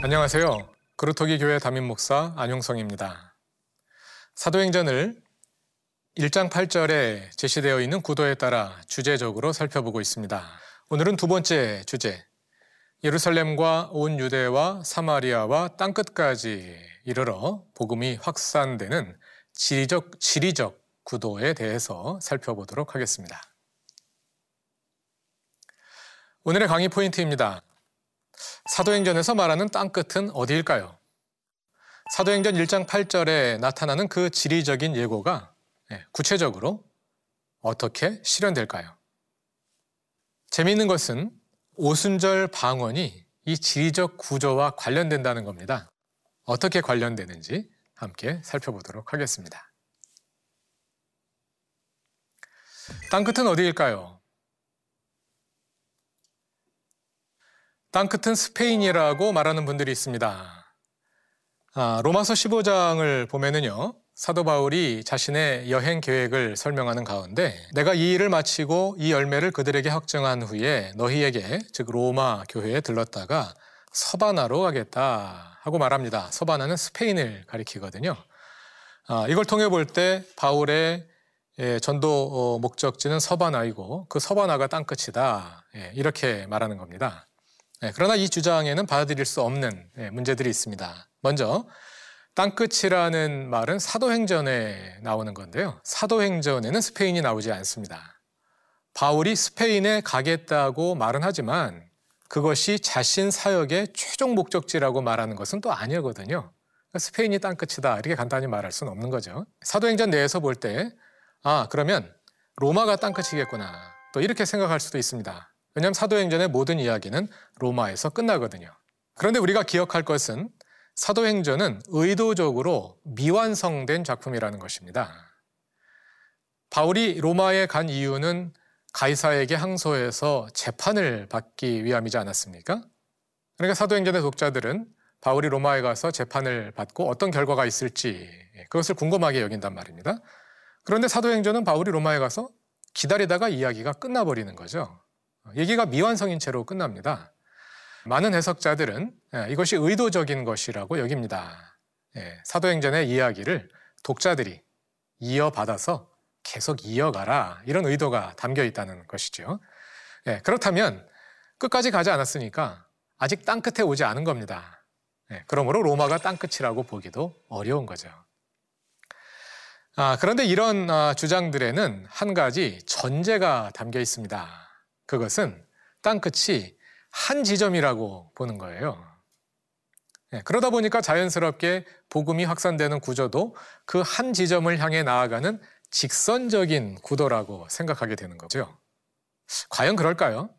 안녕하세요. 그루터기 교회 담임 목사 안용성입니다. 사도행전을 1장 8절에 제시되어 있는 구도에 따라 주제적으로 살펴보고 있습니다. 오늘은 두 번째 주제, 예루살렘과 온 유대와 사마리아와 땅끝까지 이르러 복음이 확산되는 지리적, 지리적 구도에 대해서 살펴보도록 하겠습니다. 오늘의 강의 포인트입니다. 사도행전에서 말하는 땅끝은 어디일까요? 사도행전 1장 8절에 나타나는 그 지리적인 예고가 예, 구체적으로 어떻게 실현될까요? 재미있는 것은 오순절 방언이 이 지리적 구조와 관련된다는 겁니다. 어떻게 관련되는지 함께 살펴보도록 하겠습니다. 땅끝은 어디일까요? 땅끝은 스페인이라고 말하는 분들이 있습니다. 아, 로마서 15장을 보면은요, 사도 바울이 자신의 여행 계획을 설명하는 가운데 내가 이 일을 마치고 이 열매를 그들에게 확정한 후에 너희에게 즉 로마 교회에 들렀다가 서바나로 가겠다 하고 말합니다. 서바나는 스페인을 가리키거든요. 아, 이걸 통해 볼 때 바울의 예, 전도 어, 목적지는 서바나이고 그 서바나가 땅끝이다 예, 이렇게 말하는 겁니다. 예, 그러나 이 주장에는 받아들일 수 없는 예, 문제들이 있습니다. 먼저 땅끝이라는 말은 사도행전에 나오는 건데요. 사도행전에는 스페인이 나오지 않습니다. 바울이 스페인에 가겠다고 말은 하지만 그것이 자신 사역의 최종 목적지라고 말하는 것은 또 아니거든요. 스페인이 땅끝이다 이렇게 간단히 말할 수는 없는 거죠. 사도행전 내에서 볼 때 아 그러면 로마가 땅끝이겠구나 또 이렇게 생각할 수도 있습니다. 왜냐하면 사도행전의 모든 이야기는 로마에서 끝나거든요. 그런데 우리가 기억할 것은 사도행전은 의도적으로 미완성된 작품이라는 것입니다. 바울이 로마에 간 이유는 가이사에게 항소해서 재판을 받기 위함이지 않았습니까? 그러니까 사도행전의 독자들은 바울이 로마에 가서 재판을 받고 어떤 결과가 있을지 그것을 궁금하게 여긴단 말입니다. 그런데 사도행전은 바울이 로마에 가서 기다리다가 이야기가 끝나버리는 거죠. 얘기가 미완성인 채로 끝납니다. 많은 해석자들은 예, 이것이 의도적인 것이라고 여깁니다. 예, 사도행전의 이야기를 독자들이 이어받아서 계속 이어가라 이런 의도가 담겨 있다는 것이죠. 예, 그렇다면 끝까지 가지 않았으니까 아직 땅 끝에 오지 않은 겁니다. 그러므로 로마가 땅 끝이라고 보기도 어려운 거죠. 아, 그런데 이런 아, 주장들에는 한 가지 전제가 담겨 있습니다. 그것은 땅 끝이 한 지점이라고 보는 거예요. 네, 그러다 보니까 자연스럽게 복음이 확산되는 구조도 그 한 지점을 향해 나아가는 직선적인 구도라고 생각하게 되는 거죠. 과연 그럴까요?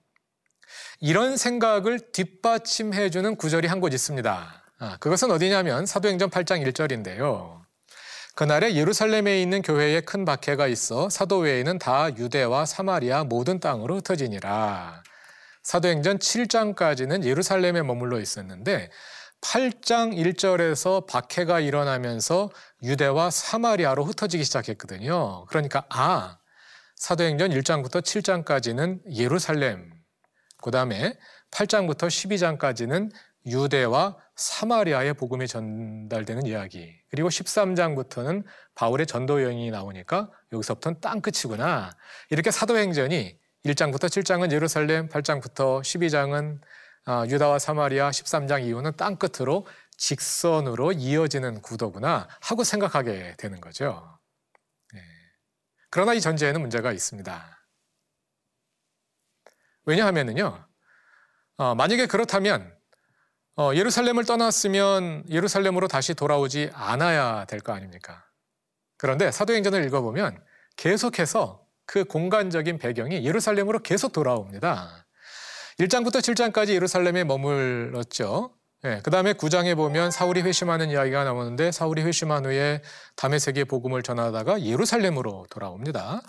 이런 생각을 뒷받침해주는 구절이 한 곳 있습니다. 아, 그것은 어디냐면 사도행전 8장 1절인데요. 그날에 예루살렘에 있는 교회에 큰 박해가 있어 사도 외에는 다 유대와 사마리아 모든 땅으로 흩어지니라. 사도행전 7장까지는 예루살렘에 머물러 있었는데 8장 1절에서 박해가 일어나면서 유대와 사마리아로 흩어지기 시작했거든요. 그러니까 아 사도행전 1장부터 7장까지는 예루살렘, 그 다음에 8장부터 12장까지는 유대와 사마리아의 복음이 전달되는 이야기. 그리고 13장부터는 바울의 전도 여행이 나오니까 여기서부터는 땅 끝이구나. 이렇게 사도행전이 1장부터 7장은 예루살렘, 8장부터 12장은 아, 유다와 사마리아, 13장 이후는 땅 끝으로 직선으로 이어지는 구도구나 하고 생각하게 되는 거죠. 네. 그러나 이 전제에는 문제가 있습니다. 왜냐하면요, 어, 만약에 그렇다면 어, 예루살렘을 떠났으면 예루살렘으로 다시 돌아오지 않아야 될 거 아닙니까? 그런데 사도행전을 읽어보면 계속해서 그 공간적인 배경이 예루살렘으로 계속 돌아옵니다. 1장부터 7장까지 예루살렘에 머물렀죠. 예, 그 다음에 9장에 보면 사울이 회심하는 이야기가 나오는데 사울이 회심한 후에 다메섹의 복음을 전하다가 예루살렘으로 돌아옵니다.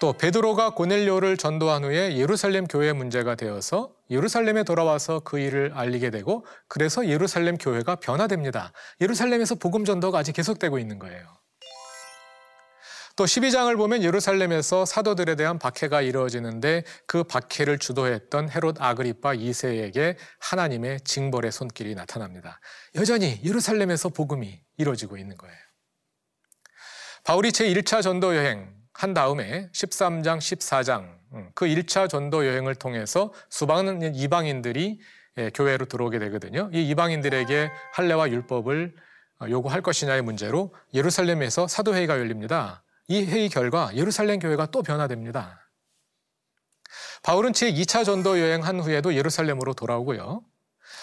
또 베드로가 고넬료를 전도한 후에 예루살렘 교회 문제가 되어서 예루살렘에 돌아와서 그 일을 알리게 되고 그래서 예루살렘 교회가 변화됩니다. 예루살렘에서 복음 전도가 아직 계속되고 있는 거예요. 또 12장을 보면 예루살렘에서 사도들에 대한 박해가 이루어지는데 그 박해를 주도했던 헤롯 아그리파 2세에게 하나님의 징벌의 손길이 나타납니다. 여전히 예루살렘에서 복음이 이루어지고 있는 거예요. 바울이 제1차 전도 여행 한 다음에 13장, 14장 음, 그 1차 전도 여행을 통해서 수많은 이방인들이 예, 교회로 들어오게 되거든요. 이 이방인들에게 할례와 율법을 요구할 것이냐의 문제로 예루살렘에서 사도회의가 열립니다. 이 회의 결과 예루살렘 교회가 또 변화됩니다. 바울은 제2차 전도 여행한 후에도 예루살렘으로 돌아오고요.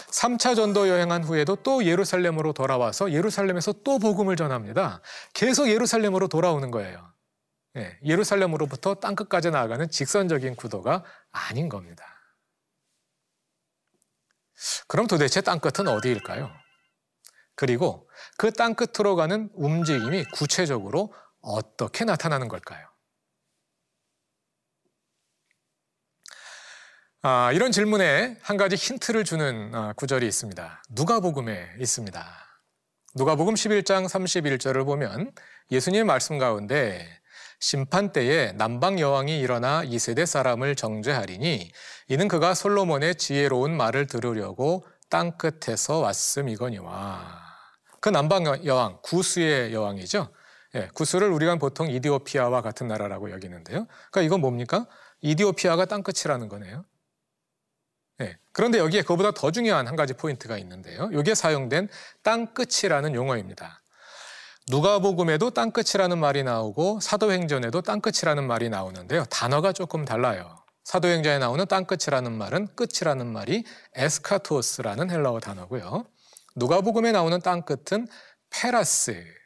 3차 전도 여행한 후에도 또 예루살렘으로 돌아와서 예루살렘에서 또 복음을 전합니다. 계속 예루살렘으로 돌아오는 거예요. 예, 예루살렘으로부터 땅끝까지 나아가는 직선적인 구도가 아닌 겁니다. 그럼 도대체 땅끝은 어디일까요? 그리고 그 땅끝으로 가는 움직임이 구체적으로 어떻게 나타나는 걸까요? 아, 이런 질문에 한 가지 힌트를 주는 아, 구절이 있습니다. 누가복음에 있습니다. 누가복음 11장 31절을 보면 예수님의 말씀 가운데 심판 때에 남방 여왕이 일어나 이 세대 사람을 정죄하리니 이는 그가 솔로몬의 지혜로운 말을 들으려고 땅 끝에서 왔음이거니와 그 남방 여왕 구수의 여왕이죠. 예, 구스를 우리가 보통 이디오피아와 같은 나라라고 여기는데요. 그러니까 이건 뭡니까? 이디오피아가 땅끝이라는 거네요. 예, 그런데 여기에 그보다 더 중요한 한 가지 포인트가 있는데요. 여기에 사용된 땅끝이라는 용어입니다. 누가복음에도 땅끝이라는 말이 나오고 사도행전에도 땅끝이라는 말이 나오는데요. 단어가 조금 달라요. 사도행전에 나오는 땅끝이라는 말은 끝이라는 말이 ἔσχατος라는 헬라어 단어고요. 누가복음에 나오는 땅끝은 πέρας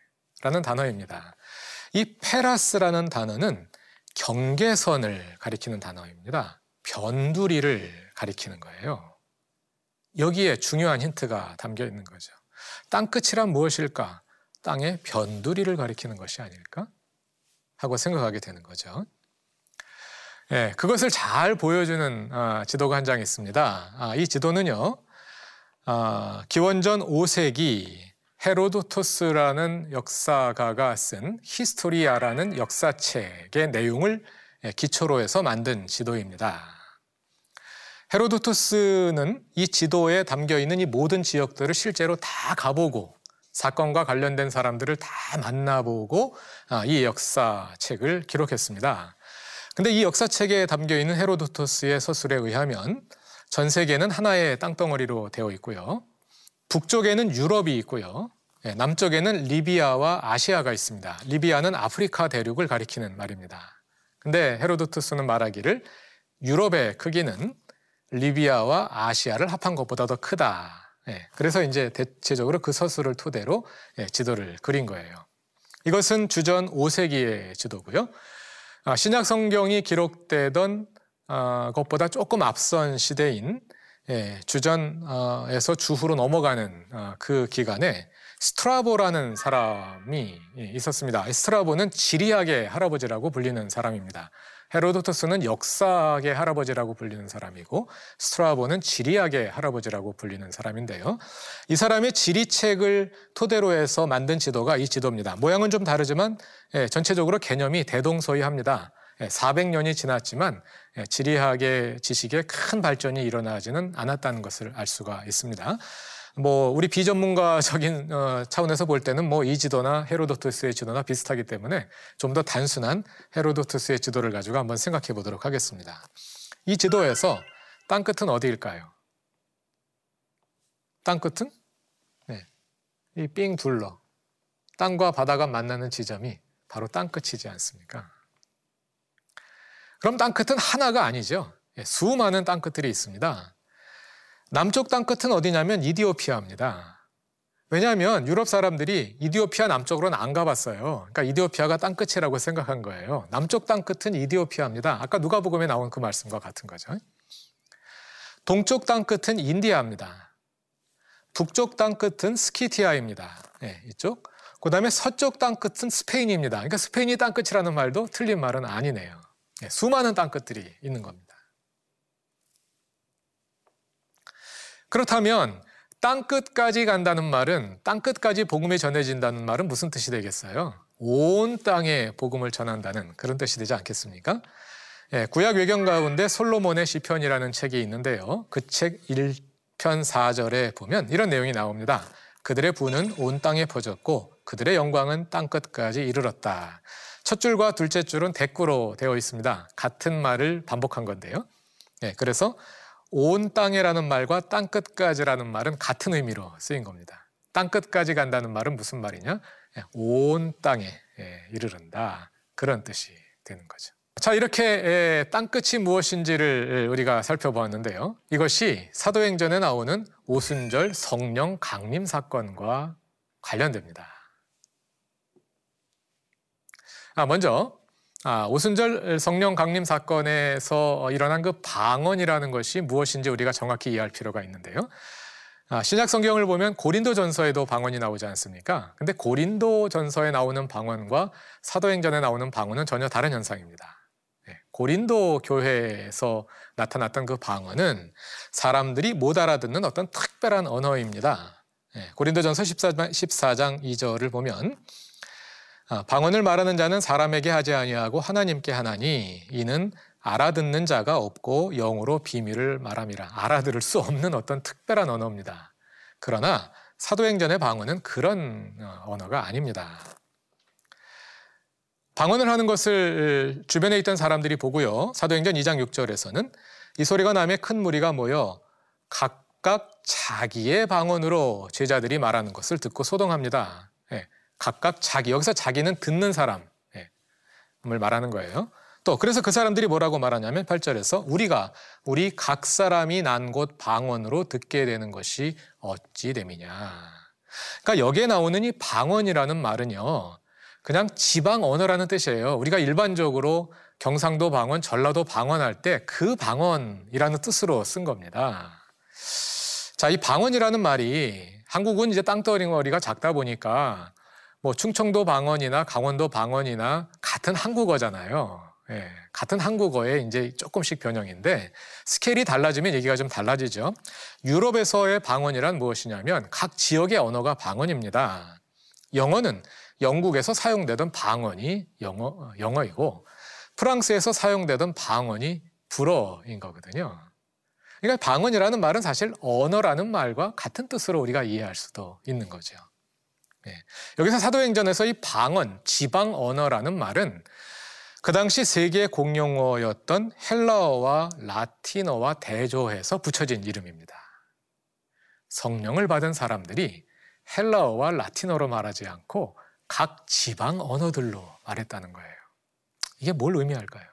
라는 단어입니다. 이 페라스라는 단어는 경계선을 가리키는 단어입니다. 변두리를 가리키는 거예요. 여기에 중요한 힌트가 담겨 있는 거죠. 땅끝이란 무엇일까? 땅의 변두리를 가리키는 것이 아닐까? 하고 생각하게 되는 거죠. 예, 그것을 잘 보여주는 아, 지도가 한 장 있습니다. 아, 이 지도는요, 아, 기원전 5세기 헤로도토스라는 역사가가 쓴 히스토리아라는 역사책의 내용을 기초로 해서 만든 지도입니다. 헤로도토스는 이 지도에 담겨 있는 이 모든 지역들을 실제로 다 가보고 사건과 관련된 사람들을 다 만나보고 아, 이 역사책을 기록했습니다. 근데 이 역사책에 담겨 있는 헤로도토스의 서술에 의하면 전 세계는 하나의 땅덩어리로 되어 있고요. 북쪽에는 유럽이 있고요. 예, 남쪽에는 리비아와 아시아가 있습니다. 리비아는 아프리카 대륙을 가리키는 말입니다. 근데 헤로도투스는 말하기를 유럽의 크기는 리비아와 아시아를 합한 것보다 더 크다. 예, 그래서 이제 대체적으로 그 서술을 토대로 예, 지도를 그린 거예요. 이것은 주전 5세기의 지도고요. 아, 신약 성경이 기록되던 아, 것보다 조금 앞선 시대인 주전에서 주후로 넘어가는 아, 그 기간에 스트라보라는 사람이 있었습니다. 스트라보는 지리학의 할아버지라고 불리는 사람입니다. 헤로도토스는 역사학의 할아버지라고 불리는 사람이고 스트라보는 지리학의 할아버지라고 불리는 사람인데요. 이 사람의 지리책을 토대로 해서 만든 지도가 이 지도입니다. 모양은 좀 다르지만 예, 전체적으로 개념이 대동소이합니다. 400년이 예, 지났지만 예, 지리학의 지식에 큰 발전이 일어나지는 않았다는 것을 알 수가 있습니다. 뭐 우리 비전문가적인 어, 차원에서 볼 때는 뭐 이 지도나 헤로도투스의 지도나 비슷하기 때문에 좀 더 단순한 헤로도투스의 지도를 가지고 한번 생각해 보도록 하겠습니다. 이 지도에서 땅 끝은 어디일까요? 땅 끝은 네. 이 삥 둘러 땅과 바다가 만나는 지점이 바로 땅 끝이지 않습니까? 그럼 땅 끝은 하나가 아니죠. 예, 수많은 땅 끝들이 있습니다. 남쪽 땅끝은 어디냐면 이디오피아입니다. 왜냐하면 유럽 사람들이 이디오피아 남쪽으로는 안 가봤어요. 그러니까 이디오피아가 땅끝이라고 생각한 거예요. 남쪽 땅끝은 이디오피아입니다. 아까 누가복음에 나온 그 말씀과 같은 거죠. 동쪽 땅끝은 인디아입니다. 북쪽 땅끝은 스키티아입니다. 네, 이쪽. 그 다음에 서쪽 땅끝은 스페인입니다. 그러니까 스페인이 땅끝이라는 말도 틀린 말은 아니네요. 예, 수많은 땅끝들이 있는 겁니다. 그렇다면 땅 끝까지 간다는 말은 땅 끝까지 복음이 전해진다는 말은 무슨 뜻이 되겠어요? 온 땅에 복음을 전한다는 그런 뜻이 되지 않겠습니까? 예, 구약 외경 가운데 솔로몬의 시편이라는 책이 있는데요. 그 책 1편 4절에 보면 이런 내용이 나옵니다. 그들의 부는 온 땅에 퍼졌고 그들의 영광은 땅 끝까지 이르렀다. 첫 줄과 둘째 줄은 대꾸로 되어 있습니다. 같은 말을 반복한 건데요. 예, 그래서 온 땅에라는 말과 땅 끝까지라는 말은 같은 의미로 쓰인 겁니다. 땅 끝까지 간다는 말은 무슨 말이냐? 예, 온 땅에 예, 이르른다. 그런 뜻이 되는 거죠. 자, 이렇게 예, 땅끝이 무엇인지를 우리가 살펴보았는데요. 이것이 사도행전에 나오는 오순절 성령 강림 사건과 관련됩니다. 아, 먼저 아, 오순절 성령 강림 사건에서 일어난 그 방언이라는 것이 무엇인지 우리가 정확히 이해할 필요가 있는데요. 아, 신약 성경을 보면 고린도 전서에도 방언이 나오지 않습니까? 근데 고린도 전서에 나오는 방언과 사도행전에 나오는 방언은 전혀 다른 현상입니다. 네, 고린도 교회에서 나타났던 그 방언은 사람들이 못 알아듣는 어떤 특별한 언어입니다. 네, 고린도전서 14장, 14장 2절을 보면 아, 방언을 말하는 자는 사람에게 하지 아니하고 하나님께 하나니 이는 알아듣는 자가 없고 영으로 비밀을 말함이라 알아들을 수 없는 어떤 특별한 언어입니다. 그러나 사도행전의 방언은 그런 어, 언어가 아닙니다. 방언을 하는 것을 주변에 있던 사람들이 보고요. 사도행전 2장 6절에서는 이 소리가 나며 큰 무리가 모여 각각 자기의 방언으로 제자들이 말하는 것을 듣고 소동합니다. 예, 각각 자기 여기서 자기는 듣는 사람을 예, 말하는 거예요. 또 그래서 그 사람들이 뭐라고 말하냐면 8절에서 우리가 우리 각 사람이 난 곳 방언으로 듣게 되는 것이 어찌 됨이냐. 그러니까 여기에 나오는 이 방언이라는 말은요. 그냥 지방 언어라는 뜻이에요. 우리가 일반적으로 경상도 방언, 전라도 방언할 때 그 방언이라는 뜻으로 쓴 겁니다. 자, 이 방언이라는 말이 한국은 이제 땅덩어리가 작다 보니까 뭐 충청도 방언이나 강원도 방언이나 같은 한국어잖아요. 예, 같은 한국어에 이제 조금씩 변형인데 스케일이 달라지면 얘기가 좀 달라지죠. 유럽에서의 방언이란 무엇이냐면 각 지역의 언어가 방언입니다. 영어는 영국에서 사용되던 방언이 영어, 영어이고 프랑스에서 사용되던 방언이 불어인 거거든요. 그러니까 방언이라는 말은 사실 언어라는 말과 같은 뜻으로 우리가 이해할 수도 있는 거죠. 네. 여기서 사도행전에서 이 방언, 지방 언어라는 말은 그 당시 세계 공용어였던 헬라어와 라틴어와 대조해서 붙여진 이름입니다. 성령을 받은 사람들이 헬라어와 라틴어로 말하지 않고 각 지방 언어들로 말했다는 거예요. 이게 뭘 의미할까요?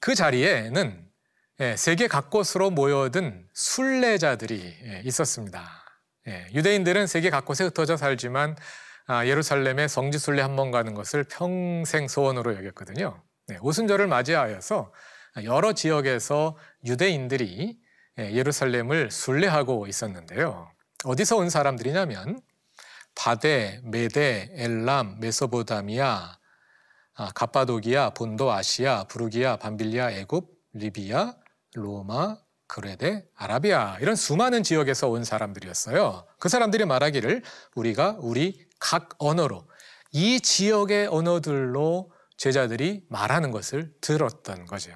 그 자리에는 예, 세계 각곳으로 모여든 순례자들이 예, 있었습니다. 예, 유대인들은 세계 각곳에 흩어져 살지만 아, 예루살렘에 성지 순례 한 번 가는 것을 평생 소원으로 여겼거든요. 오순절을 맞이하여서 여러 지역에서 유대인들이 예루살렘을 순례하고 있었는데요. 어디서 온 사람들이냐면 바데, 메데, 엘람, 메소보다미아, 아, 가파도기아, 본도, 아시아, 부르기아, 밤빌리아, 애굽, 리비아, 로마, 그레데, 아라비아 이런 수많은 지역에서 온 사람들이었어요. 그 사람들이 말하기를 우리가 우리 각 언어로 이 지역의 언어들로 제자들이 말하는 것을 들었던 거죠.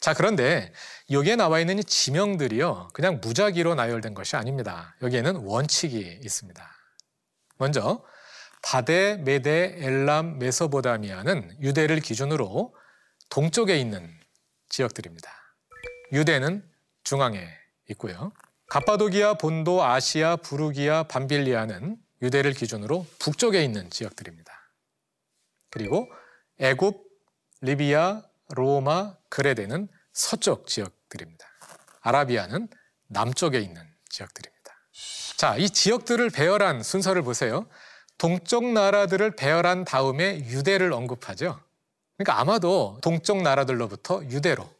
자, 그런데 여기에 나와 있는 이 지명들이요. 그냥 무작위로 나열된 것이 아닙니다. 여기에는 원칙이 있습니다. 먼저 바데, 메데, 엘람, 메소보다미아는 유대를 기준으로 동쪽에 있는 지역들입니다. 유대는 중앙에 있고요. 가파도기아, 본도, 아시아, 부르기아, 밤빌리아는 유대를 기준으로 북쪽에 있는 지역들입니다. 그리고 애굽, 리비아, 로마, 그레데는 서쪽 지역들입니다. 아라비아는 남쪽에 있는 지역들입니다. 자, 이 지역들을 배열한 순서를 보세요. 동쪽 나라들을 배열한 다음에 유대를 언급하죠. 그러니까 아마도 동쪽 나라들로부터 유대로,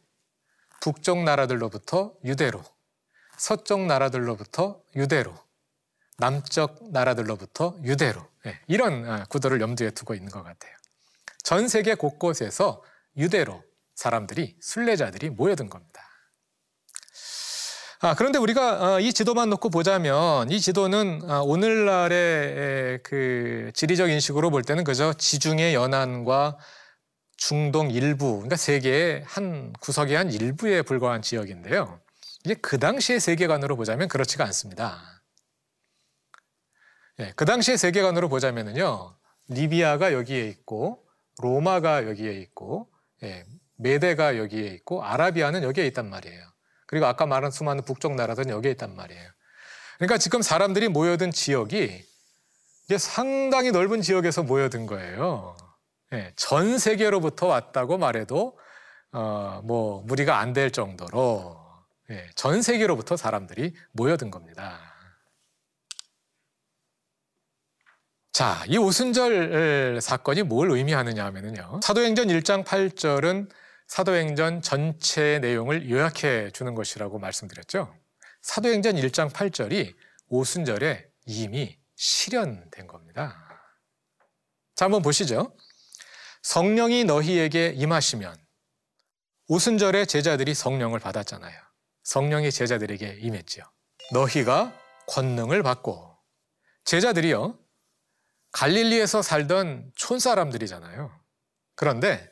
북쪽 나라들로부터 유대로, 서쪽 나라들로부터 유대로, 남쪽 나라들로부터 유대로 네, 이런 아, 구도를 염두에 두고 있는 것 같아요. 전 세계 곳곳에서 유대로 사람들이 순례자들이 모여든 겁니다. 아, 그런데 우리가 어, 이 지도만 놓고 보자면 이 지도는 아, 오늘날의 그 지리적 인식으로 볼 때는 그저 지중해 연안과 중동 일부, 그러니까 세계의 한 구석의 한 일부에 불과한 지역인데요. 이게 그 당시의 세계관으로 보자면 그렇지가 않습니다. 예, 그 당시의 세계관으로 보자면은요, 리비아가 여기에 있고, 로마가 여기에 있고, 예, 메데가 여기에 있고, 아라비아는 여기에 있단 말이에요. 그리고 아까 말한 수많은 북쪽 나라들은 여기에 있단 말이에요. 그러니까 지금 사람들이 모여든 지역이 이게 상당히 넓은 지역에서 모여든 거예요. 예, 전 세계로부터 왔다고 말해도 어, 뭐 무리가 안 될 정도로 예, 전 세계로부터 사람들이 모여든 겁니다. 자, 이 오순절 사건이 뭘 의미하느냐 하면요. 사도행전 1장 8절은 사도행전 전체 내용을 요약해 주는 것이라고 말씀드렸죠. 사도행전 1장 8절이 오순절에 이미 실현된 겁니다. 자, 한번 보시죠. 성령이 너희에게 임하시면 오순절에 제자들이 성령을 받았잖아요. 성령이 제자들에게 임했지요. 너희가 권능을 받고 제자들이요. 갈릴리에서 살던 촌사람들이잖아요. 그런데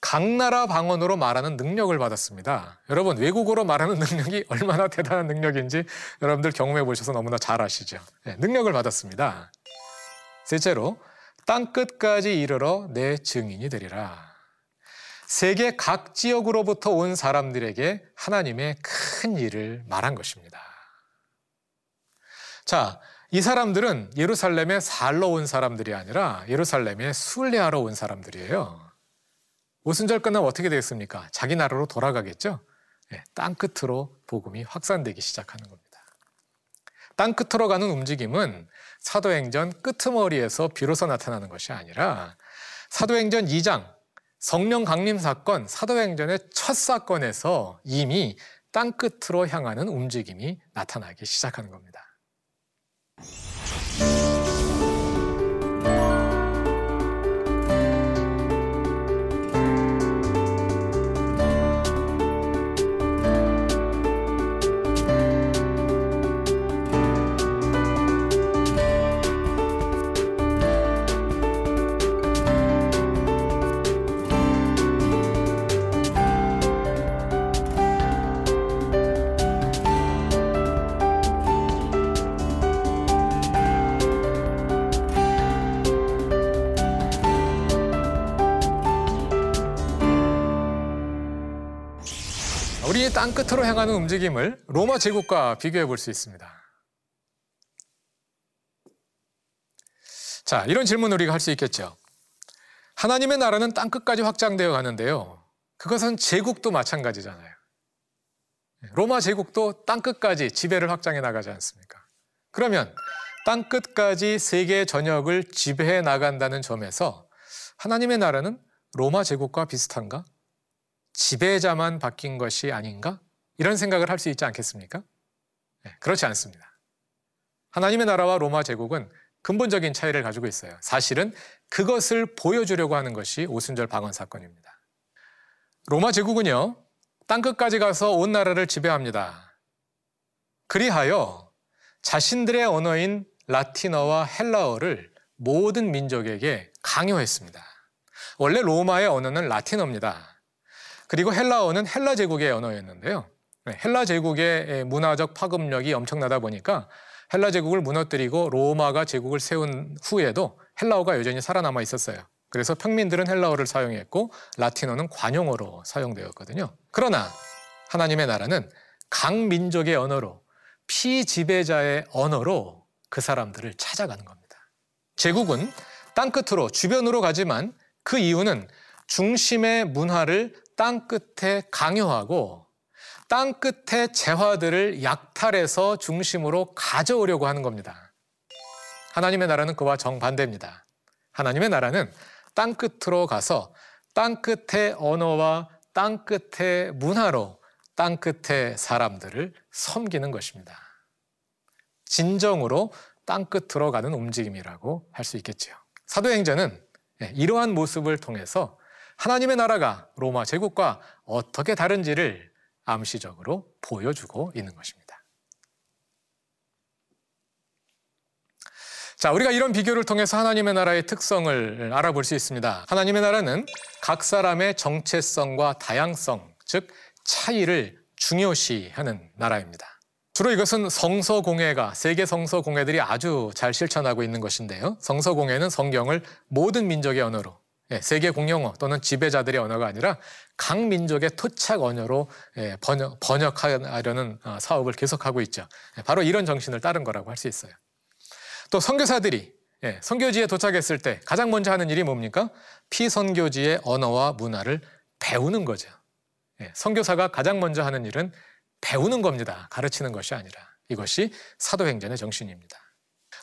각 나라 방언으로 말하는 능력을 받았습니다. 여러분, 외국어로 말하는 능력이 얼마나 대단한 능력인지 여러분들 경험해 보셔서 너무나 잘 아시죠? 네, 능력을 받았습니다. 셋째로, 땅 끝까지 이르러 내 증인이 되리라. 세계 각 지역으로부터 온 사람들에게 하나님의 큰 일을 말한 것입니다. 자, 이 사람들은 예루살렘에 살러 온 사람들이 아니라 예루살렘에 순례하러 온 사람들이에요. 오순절 끝나면 어떻게 되겠습니까? 자기 나라로 돌아가겠죠? 네, 땅 끝으로 복음이 확산되기 시작하는 겁니다. 땅 끝으로 가는 움직임은 사도행전 끄트머리에서 비로소 나타나는 것이 아니라 사도행전 2장 성령 강림 사건, 사도행전의 첫 사건에서 이미 땅 끝으로 향하는 움직임이 나타나기 시작하는 겁니다. 땅 끝으로 향하는 움직임을 로마 제국과 비교해 볼 수 있습니다. 자, 이런 질문을 우리가 할 수 있겠죠. 하나님의 나라는 땅 끝까지 확장되어 가는데요. 그것은 제국도 마찬가지잖아요. 로마 제국도 땅 끝까지 지배를 확장해 나가지 않습니까? 그러면 땅 끝까지 세계 전역을 지배해 나간다는 점에서 하나님의 나라는 로마 제국과 비슷한가? 지배자만 바뀐 것이 아닌가? 이런 생각을 할 수 있지 않겠습니까? 네, 그렇지 않습니다. 하나님의 나라와 로마 제국은 근본적인 차이를 가지고 있어요. 사실은 그것을 보여주려고 하는 것이 오순절 방언 사건입니다. 로마 제국은요, 땅끝까지 가서 온 나라를 지배합니다. 그리하여 자신들의 언어인 라틴어와 헬라어를 모든 민족에게 강요했습니다. 원래 로마의 언어는 라틴어입니다. 그리고 헬라어는 헬라 제국의 언어였는데요. 네, 헬라 제국의 문화적 파급력이 엄청나다 보니까 헬라 제국을 무너뜨리고 로마가 제국을 세운 후에도 헬라어가 여전히 살아남아 있었어요. 그래서 평민들은 헬라어를 사용했고 라틴어는 관용어로 사용되었거든요. 그러나 하나님의 나라는 각 민족의 언어로 피지배자의 언어로 그 사람들을 찾아가는 겁니다. 제국은 땅끝으로 주변으로 가지만 그 이유는 중심의 문화를 땅 끝에 강요하고 땅 끝의 재화들을 약탈해서 중심으로 가져오려고 하는 겁니다. 하나님의 나라는 그와 정반대입니다. 하나님의 나라는 땅 끝으로 가서 땅 끝의 언어와 땅 끝의 문화로 땅 끝의 사람들을 섬기는 것입니다. 진정으로 땅 끝으로 가는 움직임이라고 할 수 있겠지요. 사도행전은 예, 이러한 모습을 통해서 하나님의 나라가 로마 제국과 어떻게 다른지를 암시적으로 보여주고 있는 것입니다. 자, 우리가 이런 비교를 통해서 하나님의 나라의 특성을 알아볼 수 있습니다. 하나님의 나라는 각 사람의 정체성과 다양성, 즉 차이를 중요시하는 나라입니다. 주로 이것은 성서공회가 세계 성서공회들이 아주 잘 실천하고 있는 것인데요. 성서공회는 성경을 모든 민족의 언어로 예, 세계 공용어 또는 지배자들의 언어가 아니라 각 민족의 토착 언어로 예, 번역, 번역하려는 어, 사업을 계속하고 있죠. 예, 바로 이런 정신을 따른 거라고 할 수 있어요. 또 선교사들이 선교지에 도착했을 때 가장 먼저 하는 일이 뭡니까? 피선교지의 언어와 문화를 배우는 거죠. 선교사가 가장 먼저 하는 일은 배우는 겁니다. 가르치는 것이 아니라 이것이 사도행전의 정신입니다.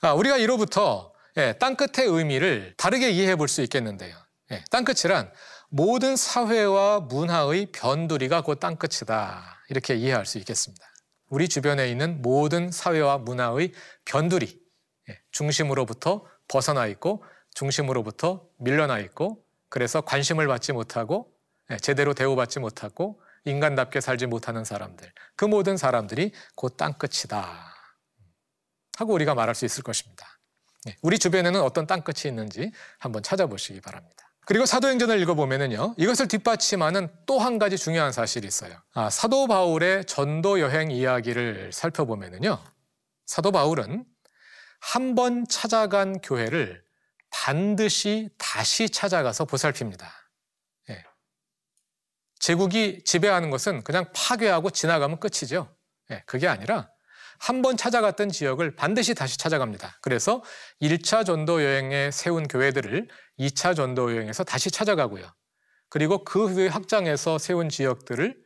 아, 우리가 이로부터 땅끝의 의미를 다르게 이해해 볼 수 있겠는데요. 예, 땅끝이란 모든 사회와 문화의 변두리가 곧 땅끝이다. 이렇게 이해할 수 있겠습니다. 우리 주변에 있는 모든 사회와 문화의 변두리, 예, 중심으로부터 벗어나 있고 중심으로부터 밀려나 있고 그래서 관심을 받지 못하고 예, 제대로 대우받지 못하고 인간답게 살지 못하는 사람들, 그 모든 사람들이 곧 땅끝이다. 하고 우리가 말할 수 있을 것입니다. 우리 주변에는 어떤 땅끝이 있는지 한번 찾아보시기 바랍니다. 그리고 사도행전을 읽어보면은요, 이것을 뒷받침하는 또 한 가지 중요한 사실이 있어요. 아, 사도 바울의 전도 여행 이야기를 살펴보면은요, 사도 바울은 한 번 찾아간 교회를 반드시 다시 찾아가서 보살핍니다. 예. 제국이 지배하는 것은 그냥 파괴하고 지나가면 끝이죠. 예, 그게 아니라 한 번 찾아갔던 지역을 반드시 다시 찾아갑니다. 그래서 1차 전도 여행에 세운 교회들을 2차 전도 여행에서 다시 찾아가고요. 그리고 그 후에 확장해서 세운 지역들을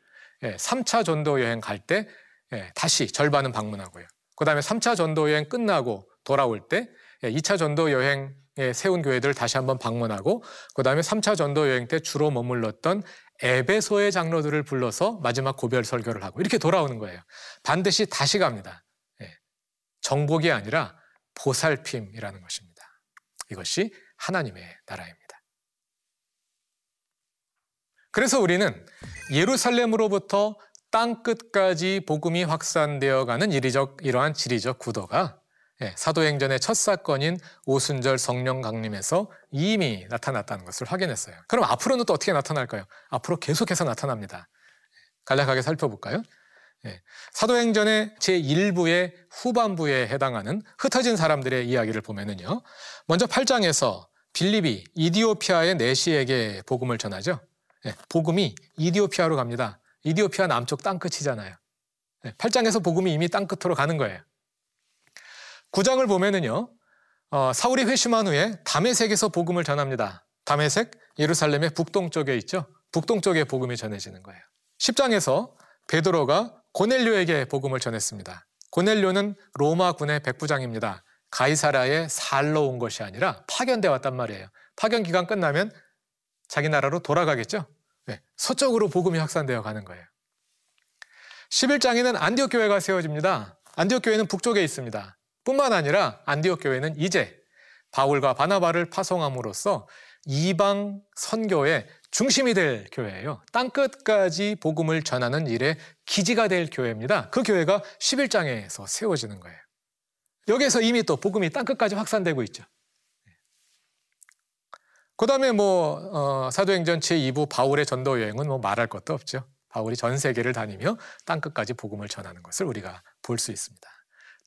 3차 예, 전도 여행 갈때 예, 다시 절반은 방문하고요. 그 다음에 3차 전도 여행 끝나고 돌아올 때 2차 예, 전도 여행에 세운 교회들을 다시 한번 방문하고 그 다음에 3차 전도 여행 때 주로 머물렀던 에베소의 장로들을 불러서 마지막 고별 설교를 하고 이렇게 돌아오는 거예요. 반드시 다시 갑니다. 정복이 아니라 보살핌이라는 것입니다. 이것이 하나님의 나라입니다. 그래서 우리는 예루살렘으로부터 땅 끝까지 복음이 확산되어 가는 이리적 이러한 지리적 구도가 예, 사도행전의 첫 사건인 오순절 성령 강림에서 이미 나타났다는 것을 확인했어요. 그럼 앞으로는 또 어떻게 나타날까요? 앞으로 계속해서 나타납니다. 간략하게 살펴볼까요? 예, 사도행전의 제1부의 후반부에 해당하는 흩어진 사람들의 이야기를 보면은요. 먼저 8장에서 빌립이 이디오피아의 내시에게 복음을 전하죠. 예, 복음이 이디오피아로 갑니다. 이디오피아 남쪽 땅끝이잖아요. 8장에서 예, 복음이 이미 땅끝으로 가는 거예요. 9장을 보면은요. 어, 사울이 회심한 후에 담에색에서 복음을 전합니다. 담에색 예루살렘의 북동쪽에 있죠. 북동쪽에 복음이 전해지는 거예요. 10장에서 베드로가 고넬료에게 복음을 전했습니다. 고넬료는 로마 군의 백부장입니다. 가이사라에 살러 온 것이 아니라 파견돼 왔단 말이에요. 파견 기간 끝나면 자기 나라로 돌아가겠죠. 네, 서쪽으로 복음이 확산되어 가는 거예요. 11장에는 안디옥 교회가 세워집니다. 안디옥 교회는 북쪽에 있습니다. 뿐만 아니라 안디옥 교회는 이제 바울과 바나바를 파송함으로써 이방 선교의 중심이 될 교회예요. 땅끝까지 복음을 전하는 일에 기지가 될 교회입니다. 그 교회가 11장에서 세워지는 거예요. 여기에서 이미 또 복음이 땅끝까지 확산되고 있죠. 그 다음에 뭐, 어, 사도행전 제2부 바울의 전도 여행은 뭐 말할 것도 없죠. 바울이 전 세계를 다니며 땅끝까지 복음을 전하는 것을 우리가 볼 수 있습니다.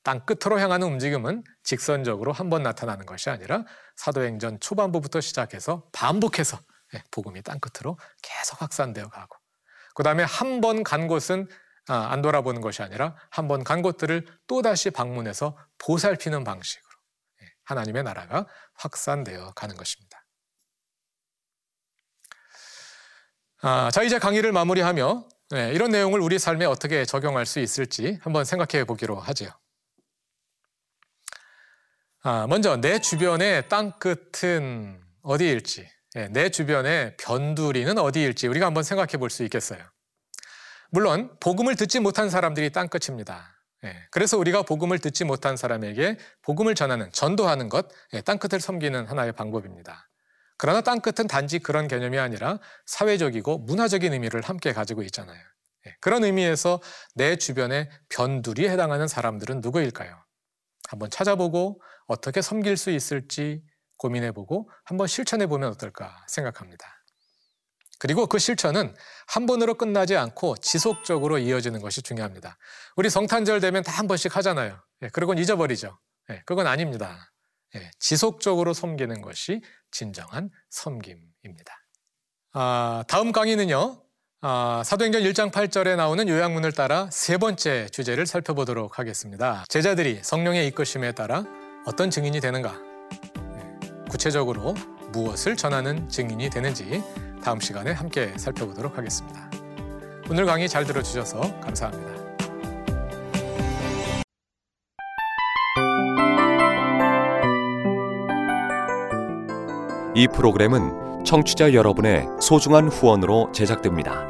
땅 끝으로 향하는 움직임은 직선적으로 한 번 나타나는 것이 아니라 사도행전 초반부부터 시작해서 반복해서 예, 복음이 땅 끝으로 계속 확산되어 가고 그 다음에 한 번 간 곳은 아, 안 돌아보는 것이 아니라 한 번 간 곳들을 또다시 방문해서 보살피는 방식으로 예, 하나님의 나라가 확산되어 가는 것입니다. 아, 자 이제 강의를 마무리하며 네, 이런 내용을 우리 삶에 어떻게 적용할 수 있을지 한번 생각해 보기로 하지요. 아, 먼저 내 주변의 땅 끝은 어디일지, 예, 내 주변의 변두리는 어디일지 우리가 한번 생각해 볼 수 있겠어요. 물론 복음을 듣지 못한 사람들이 땅끝입니다. 예, 그래서 우리가 복음을 듣지 못한 사람에게 복음을 전하는 전도하는 것, 예, 땅끝을 섬기는 하나의 방법입니다. 그러나 땅끝은 단지 그런 개념이 아니라 사회적이고 문화적인 의미를 함께 가지고 있잖아요. 예, 그런 의미에서 내 주변의 변두리에 해당하는 사람들은 누구일까요? 한번 찾아보고 어떻게 섬길 수 있을지 고민해보고 한번 실천해보면 어떨까 생각합니다. 그리고 그 실천은 한 번으로 끝나지 않고 지속적으로 이어지는 것이 중요합니다. 우리 성탄절 되면 다 한 번씩 하잖아요. 예, 그리고는 잊어버리죠. 예, 그건 아닙니다. 예, 지속적으로 섬기는 것이 진정한 섬김입니다. 아, 다음 강의는요. 아, 사도행전 1장 8절에 나오는 요약문을 따라 세 번째 주제를 살펴보도록 하겠습니다. 제자들이 성령의 이끄심에 따라 어떤 증인이 되는가? 네, 구체적으로 무엇을 전하는 증인이 되는지 다음 시간에 함께 살펴보도록 하겠습니다. 오늘 강의 잘 들어주셔서 감사합니다. 이 프로그램은 청취자 여러분의 소중한 후원으로 제작됩니다.